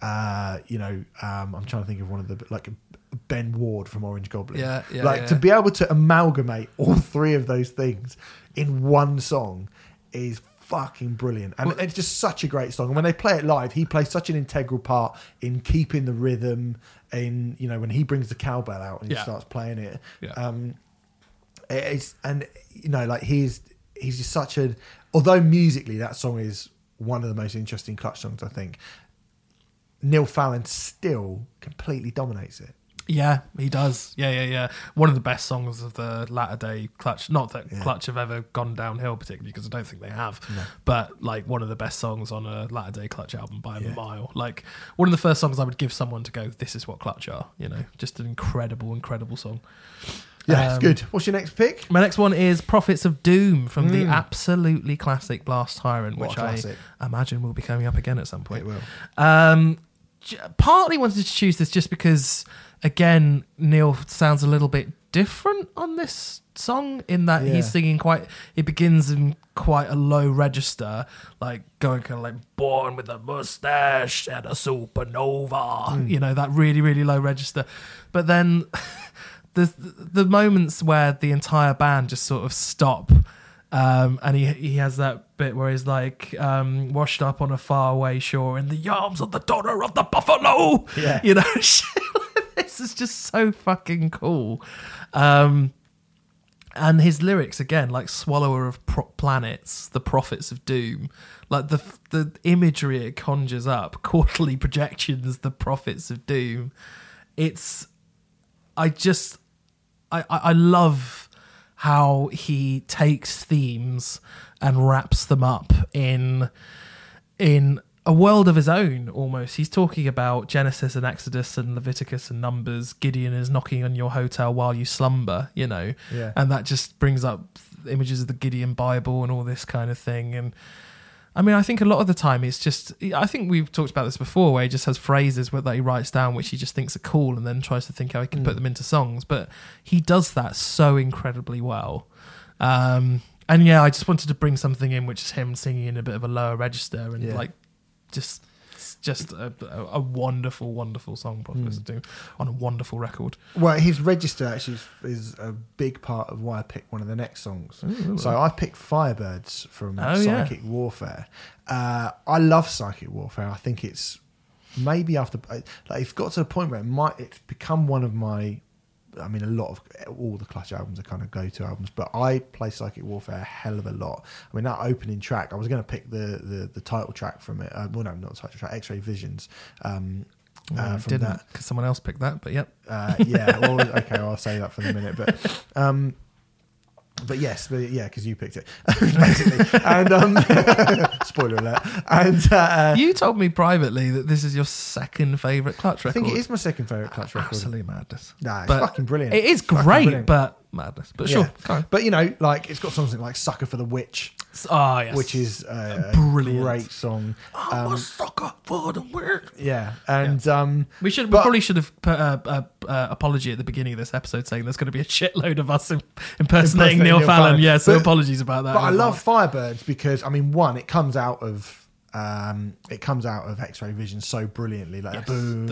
uh, you know, um, I'm trying to think of one of the like Ben Ward from Orange Goblin. Yeah, yeah, Like yeah. to be able to amalgamate all three of those things in one song is fucking brilliant, and Well- it's just such a great song. And when they play it live, he plays such an integral part in keeping the rhythm. In you know when he brings the cowbell out and he Yeah. starts playing it. Yeah. Um, it's and you know like he's he's just such a although musically that song is one of the most interesting clutch songs i think neil fallon still completely dominates it Yeah, he does. Yeah, yeah, yeah. One of the best songs of the latter day Clutch. Not that Yeah. Clutch have ever gone downhill particularly, because I don't think they have. No. But like one of the best songs on a latter day Clutch album by Yeah. a mile. Like one of the first songs I would give someone to go, "This is what Clutch are." You know, just an incredible, incredible song. yeah Um, it's good what's your next pick My next one is "Prophets of Doom" from the Mm. absolutely classic Blast Tyrant, What which I imagine will be coming up again at some point. it will Um, j- partly wanted to choose this just because, again, Neil sounds a little bit different on this song in that Yeah. he's singing quite. It begins in quite a low register, like going kind of like "Born with a mustache and a supernova," you know, that really really low register. But then the the moments where the entire band just sort of stop. Um, and he he has that bit where he's like um, washed up on a faraway shore in the arms of the daughter of the buffalo. Yeah. you know, this is just so fucking cool. Um, and his lyrics again, like "Swallower of pro- Planets," "The Prophets of Doom," like the the imagery it conjures up, quarterly projections, "The Prophets of Doom." It's, I just, I I, I love how he takes themes and wraps them up in in a world of his own almost he's talking about genesis and exodus and leviticus and numbers gideon is knocking on your hotel while you slumber you know Yeah. and that just brings up images of the gideon bible and all this kind of thing and I mean, I think a lot of the time it's just. I think we've talked about this before, where he just has phrases that he writes down, which he just thinks are cool, and then tries to think how he can put them into songs. But he does that so incredibly well. Um, and yeah, I just wanted to bring something in, which is him singing in a bit of a lower register, and Yeah. like just, it's just a, a, wonderful, wonderful song, of Doom, on a wonderful record. Well, his register actually is, is a big part of why I picked one of the next songs. So I picked Firebirds from Oh, yeah. Psychic Warfare. Uh, I love Psychic Warfare. I think it's maybe after like it's got to a point where it might it's become one of my. I mean, a lot of all the Clutch albums are kind of go-to albums, but I play Psychic Warfare a hell of a lot. I mean, that opening track, I was going to pick the, the the title track from it. Uh, well, no, not the title track, X-Ray Visions. Um, uh, I from didn't that. because someone else picked that, but yep. Uh, yeah. Well, okay, I'll say that for the minute, but um, but yes, but yeah, because you picked it basically, and um, spoiler alert. And uh, You told me privately that this is your second favorite Clutch record. I think it is my second favorite Clutch record. Absolute madness. Nah, it's But fucking brilliant. It is Fucking great, brilliant. but madness. But Yeah. sure, go on. But you know, like it's got something like "Sucker for the Witch," Oh yes, which is a Brilliant. great song. I'm Um, a sucker for the word. yeah, and um, We should. But- we probably should have put a apology at the beginning of this episode saying there's going to be a shitload of us impersonating Impersonating Neil, Neil Fallon. Fallon. Yeah, so But- apologies about that. But I love Firebirds because I mean, one, it comes out of um, it comes out of X-ray vision so brilliantly, like Yes, boom,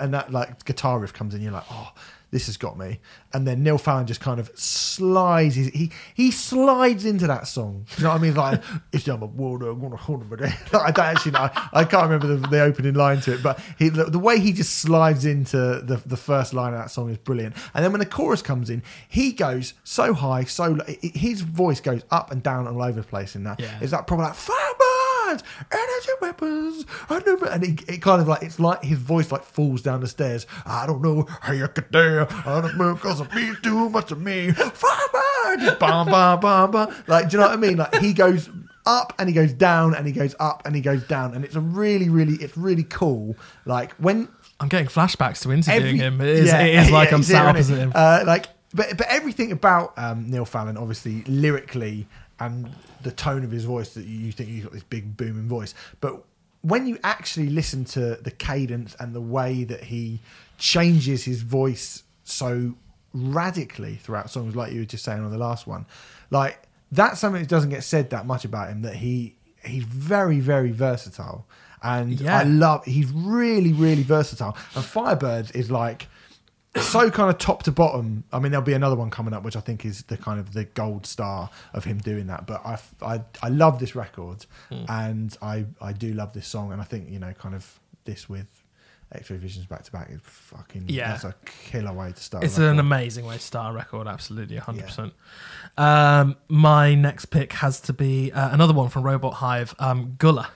and that like guitar riff comes in, you're like, oh, this has got me. And then Neil Fallon just kind of slides, his, he he slides into that song. You know what I mean? Like, it's I'm a water, I'm gonna hold him. I don't actually know. I, I can't remember the, the opening line to it, but he, the, the way he just slides into the, the first line of that song is brilliant. And then when the chorus comes in, he goes so high, so. His voice goes up and down all over the place in that. Yeah. It's that proper like firebirds, energy weapons, and it, it kind of like it's like his voice like falls down the stairs. I don't know how you could dare. I don't know because it means too much to me. Firebird, bam, bam, bam, bam. Like, do you know what I mean? Like he goes up and he goes down and he goes up and he goes down, and it's a really, really, it's really cool. Like when I'm getting flashbacks to interviewing every- him. It is, yeah, it is like yeah, I'm sat opposite he? him. Uh, like, but but everything about um, Neil Fallon, obviously lyrically and the tone of his voice that you, think he's got this big booming voice, but when you actually listen to the cadence and the way that he changes his voice so radically throughout songs, like you were just saying on the last one, like that's something that doesn't get said that much about him. That he he's very very versatile, and Yeah. I love he's really really versatile. And Firebirds is like so kind of top to bottom. I mean, there'll be another one coming up, which I think is the kind of the gold star of him doing that. But I, I, I love this record, and I, I do love this song, and I think you know, kind of this with X-ray Visions back to back is fucking Yeah. That's a killer way to start. a It's an amazing way to start a record, absolutely, 100%. Um, my next pick has to be uh, another one from Robot Hive, um, Gullah.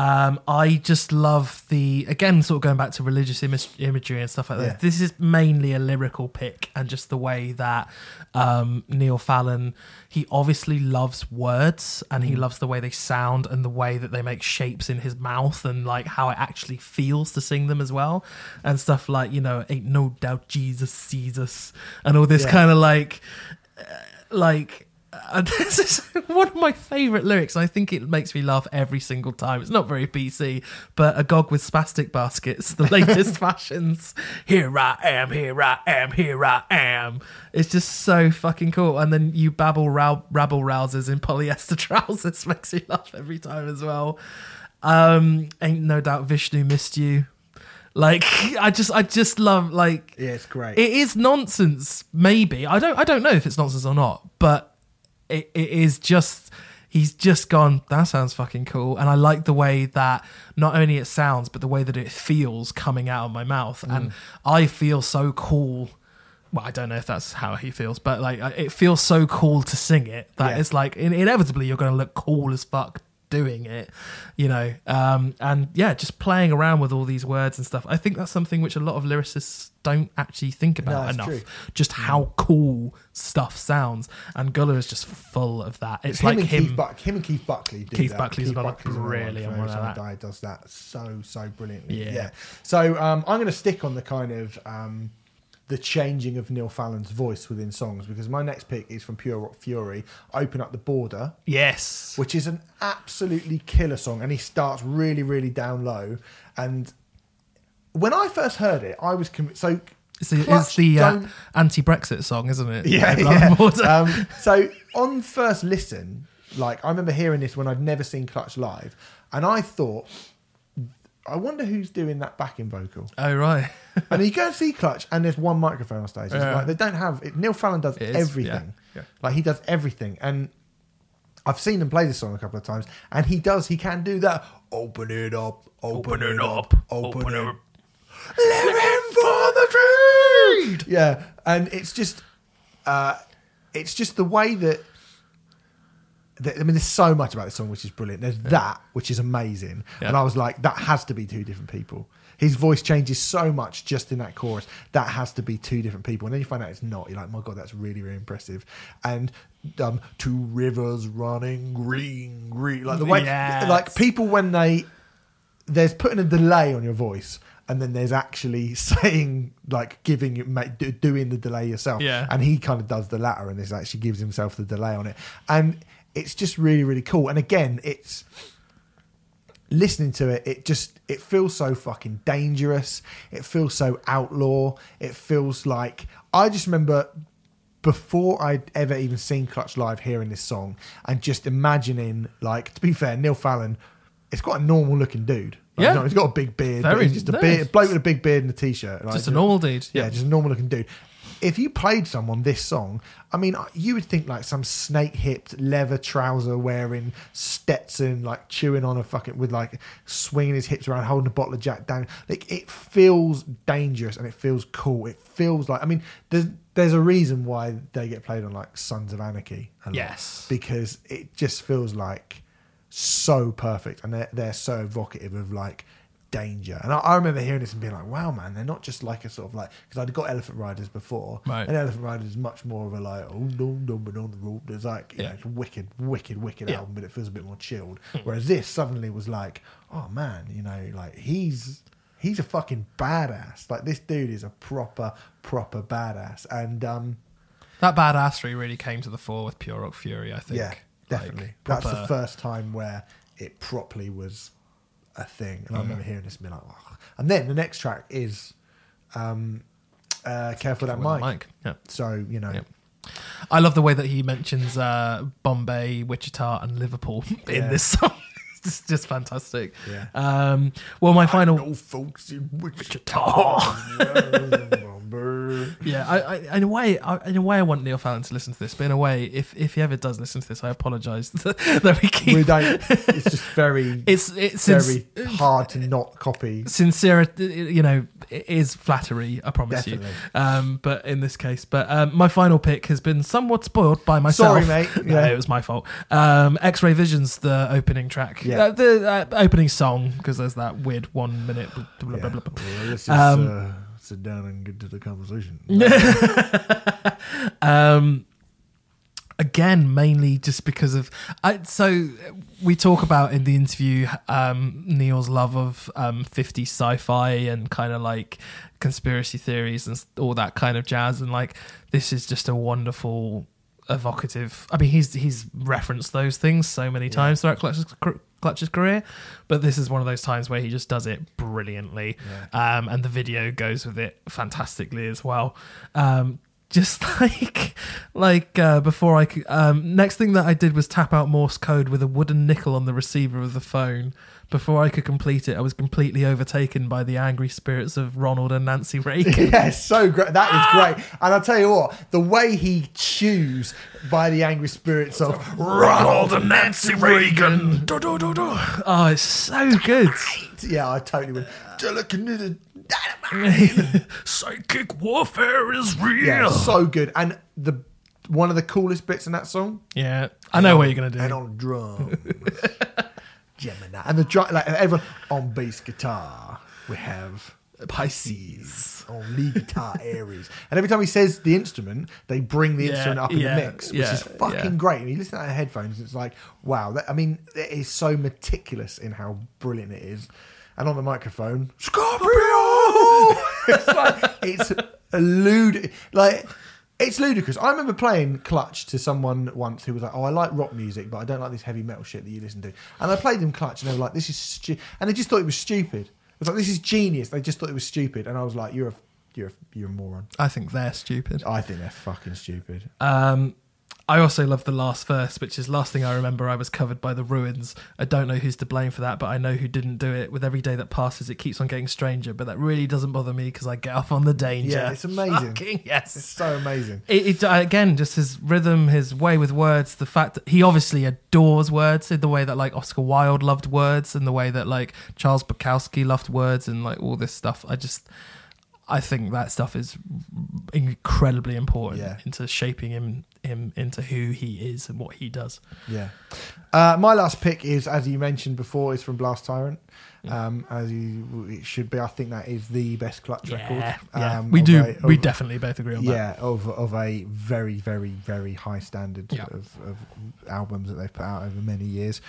Um, I just love the, again, sort of going back to religious image, imagery and stuff like that. Yeah. This is mainly a lyrical pick, and just the way that um, Neil Fallon, he obviously loves words and Mm. he loves the way they sound and the way that they make shapes in his mouth and like how it actually feels to sing them as well. And stuff like, you know, ain't no doubt Jesus sees us and all this Yeah. kind of like, uh, like, And this is one of my favourite lyrics. I think it makes me laugh every single time. It's not very PC, but a gog with spastic baskets, the latest fashions. Here I am, here I am, here I am. It's just so fucking cool. And then you babble rabble rousers in polyester trousers makes me laugh every time as well. Um, ain't no doubt Vishnu missed you. Like I just I just love like Yeah, it's great. it is nonsense maybe i don't i don't know if it's nonsense or not but it, it is just he's just gone that sounds fucking cool. And i like the way that not only it sounds but the way that it feels coming out of my mouth. And mm. i feel so cool. Well i don't know if that's how he feels but like it feels so cool to sing it that Yeah. it's like inevitably you're going to look cool as fuck doing it you know um and yeah just playing around with all these words and stuff i think that's something which a lot of lyricists don't actually think about it's enough true. just how cool stuff sounds and Gullah is just full of that it's him like and him Keith, Buck, him and Keith Buckley. Do Keith that. Buckley's Keith another Buckley's brilliant one. one that. Does that so so brilliantly. Yeah. Yeah. So um, I'm going to stick on the kind of um, the changing of Neil Fallon's voice within songs because my next pick is from Pure Rock Fury. Open up the border. yes which is an absolutely killer song, and he starts really, really down low. And when I first heard it, I was convinced. So it's the, it's the uh, anti-brexit song isn't it yeah, Open Up yeah. the Border. Um, so on first listen, like I remember hearing this when I'd never seen Clutch live, and I thought, I wonder who's doing that backing vocal. oh right and you go and see Clutch, and there's one microphone on stage. It's Yeah. like they don't have it. Neil Fallon does It is, everything. yeah, yeah. Like he does everything, and I've seen him play this song a couple of times, and he does. He can do that. Open it up, open, it, up, open, it up. Living for the trade. Yeah, and it's just, uh, it's just the way that. I mean, there's so much about this song which is brilliant. There's that which is amazing, Yeah. and I was like, that has to be two different people. His voice changes so much just in that chorus. That has to be two different people, and then you find out it's not. You're like, my god, that's really, really impressive. And um, two rivers running green, green, like the way, Yes. like people when they there's putting a delay on your voice and then there's actually saying like giving you doing the delay yourself Yeah. and he kind of does the latter and this actually gives himself the delay on it and it's just really really cool. And again it's listening to it it just it feels so fucking dangerous. It feels so outlaw. It feels like i just remember before I'd ever even seen Clutch live hearing this song and just imagining like to be fair Neil Fallon it's quite a normal looking dude. Like, Yeah. you know, he's got a big beard Very- he's just a beard, bloke with a big beard and a t-shirt like, just a normal dude yeah, just a normal looking dude. If you played someone this song, I mean, you would think like some snake hipped leather trouser wearing Stetson, like chewing on a fucking with like swinging his hips around, holding a bottle of Jack down. Like it feels dangerous and it feels cool. It feels like I mean, there's there's a reason why they get played on like Sons of Anarchy. Yes. because it just feels like so perfect and they're, they're so evocative of like danger and I, I remember hearing this and being like wow man they're not just like a sort of like because I'd got Elephant Riders before Right. and Elephant Riders is much more of a like oh no no no, the road there's like you Yeah. know it's a wicked wicked wicked Yeah. album but it feels a bit more chilled whereas this suddenly was like oh man you know like he's he's a fucking badass like this dude is a proper proper badass and um that badassery really came to the fore with Pure Rock Fury I think Yeah, Like, definitely. That's the first time where it properly was a thing, and I remember hearing this and being like, oh. and then the next track is um, uh, "Careful That with the Mic." mic. Yeah. So you know, Yep. I love the way that he mentions uh, Bombay, Wichita, and Liverpool in Yeah. this song. it's just fantastic. Yeah. Um, well, my final. folks in Wichita. Yeah, I, I, in a way, I, in a way, I want Neil Fallon to listen to this. But in a way, if if he ever does listen to this, I apologise that we keep. we don't. It's just very, It's it's very hard to not copy. sincerity. You know, it is flattery. I promise Definitely. you. Um, but in this case, but um, my final pick has been somewhat spoiled by myself. Sorry, mate. No, Yeah. it was my fault. Um, X-Ray Vision's the opening track. Yeah. Uh, the uh, opening song because there's that weird one minute. Blah, blah, Yeah. blah, blah, blah. Well, let's just Um, uh, sit down and get to the conversation. um again mainly just because of I, so we talk about in the interview um neil's love of um 50s sci-fi and kind of like conspiracy theories and all that kind of jazz and like this is just a wonderful evocative. I mean, he's he's referenced those things so many times throughout Clutch's, Clutch's career, but this is one of those times where he just does it brilliantly, um, and the video goes with it fantastically as well. Um, just like like uh, before I could, um, next thing that I did was tap out Morse code with a wooden nickel on the receiver of the phone. Before I could complete it, I was completely overtaken by the angry spirits of Ronald and Nancy Reagan. Yeah, so great. That is ah! great. And I'll tell you what, the way he chews by the angry spirits of Ronald and Nancy Reagan. Do, do, do, do. Oh, it's so good. Yeah, I totally would. Telekinetic Psychic warfare is real. Yeah, so good. And the one of the coolest bits in that song. Yeah, I know what you're gonna do. And on drums, Gemini, and the drum, like everyone on bass guitar. We have Pisces on lead guitar, Aries, and every time he says the instrument, they bring the Yeah, instrument up in yeah, the mix, which yeah, is fucking great. And you listen to that headphones, it's like wow. That, I mean, it is so meticulous in how brilliant it is. And on the microphone, Scorpio. it's like it's a lud like it's ludicrous. I remember playing Clutch to someone once who was like, "Oh, I like rock music, but I don't like this heavy metal shit that you listen to." And I played them Clutch, and they were like, "This is," stu-, and they just thought it was stupid. It was like, "This is genius." They just thought it was stupid, and I was like, "You're a, you're a, you're a moron." I think they're stupid. I think they're fucking stupid. Um, I also love the last verse, which is last thing I remember. I was covered by the ruins. I don't know who's to blame for that, but I know who didn't do it. With every day that passes, it keeps on getting stranger. But that really doesn't bother me because I get off on the danger. Yeah, it's amazing. Fucking It's so amazing. It, it, uh, again, just his rhythm, his way with words, the fact that he obviously adores words in the way that like Oscar Wilde loved words, and the way that like Charles Bukowski loved words, and like all this stuff. I just, I think that stuff is incredibly important Yeah. into shaping him him into who he is and what he does. Yeah. Uh, my last pick is, as you mentioned before, is from Blast Tyrant. Um, as you, it should be. I think that is the best clutch record. Yeah, yeah. Um, we do. a- we definitely both agree on that. yeah, of of a very, very, very high standard Yeah. of, of albums that they've put out over many years.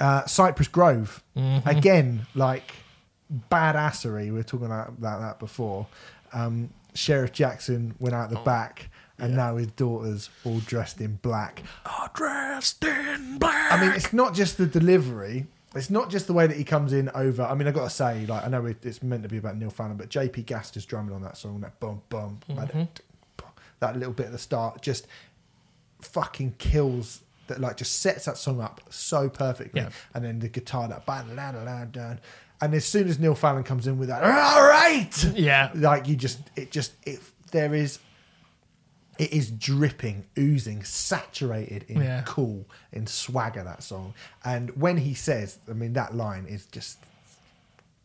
Uh, Cypress Grove, Mhm. again, like badassery. We were talking about, about that before. Um, Sheriff Jackson went out the back, and Yeah. now his daughter's all dressed in black. Are dressed in black. I mean, it's not just the delivery. It's not just the way that he comes in over. I mean, I got to say, like, I know it's meant to be about Neil Fallon, but JP Gaster's drumming on that song, that bum bum, like, that little bit at the start, just fucking kills. That like just sets that song up so perfectly, Yeah. and then the guitar that ba la la la da, and as soon as Neil Fallon comes in with that, all right, yeah, like you just it just it there is it is dripping oozing saturated in Yeah. cool in swagger that song and when he says i mean that line is just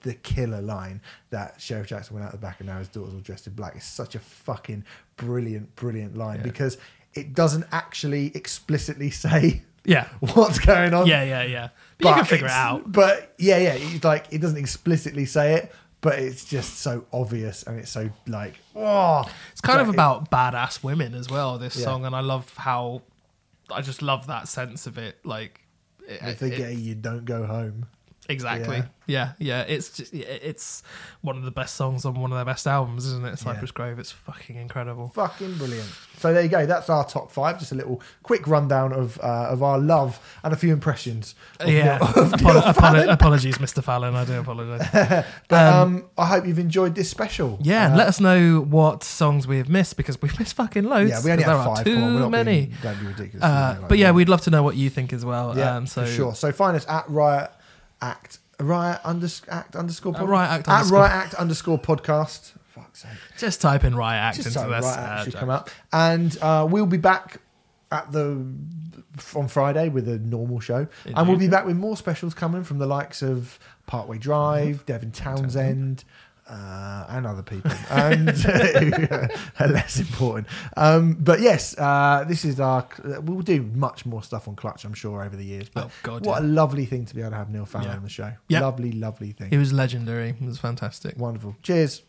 the killer line that sheriff jackson went out the back and now his daughter's all dressed in black is such a fucking brilliant brilliant line Yeah. because it doesn't actually explicitly say yeah, what's going on yeah, yeah, yeah. But, you can figure it it's- out. But yeah, yeah, it's like it doesn't explicitly say it, but it's just so obvious and it's so like, oh, It's kind of like, about badass women as well. This Yeah. song, and I love how I just love that sense of it. Like, it, If they it- get you, you don't go home. Exactly. Yeah. Yeah. yeah, It's just it's one of the best songs on one of their best albums, isn't it? Cypress Grove. It's fucking incredible. Fucking brilliant. So there you go. That's our top five. Just a little quick rundown of uh, of our love and a few impressions. Of yeah. Neil- of Apo- apolo- apologies, Mr. Fallon. I do apologize. But um, I hope you've enjoyed this special. Yeah, Uh, let us know what songs we have missed because we've missed fucking loads. yeah, we only have there are five. Too on, we're not many. Being, don't be ridiculous. Uh, Like but yeah, that. we'd love to know what you think as well. Yeah, um, so for sure. So find us at Riot Act Riot unders- Act underscore At pod- Riot Act at underscore- Riot Act underscore podcast. Fuck's sake. just type in Riot Act Just into so this. Uh, should come up, and uh, we'll be back at the on Friday with a normal show, and we'll be back with more specials coming from the likes of Parkway Drive, Devin Townsend. Uh, and other people, and are less important. Um, but yes, uh, this is our. We'll do much more stuff on Clutch, I'm sure, over the years. But Oh, God, what yeah. a lovely thing to be able to have Neil Fallon Yeah. on the show. Yeah. Lovely, lovely thing. It was legendary. It was fantastic. Wonderful. Cheers.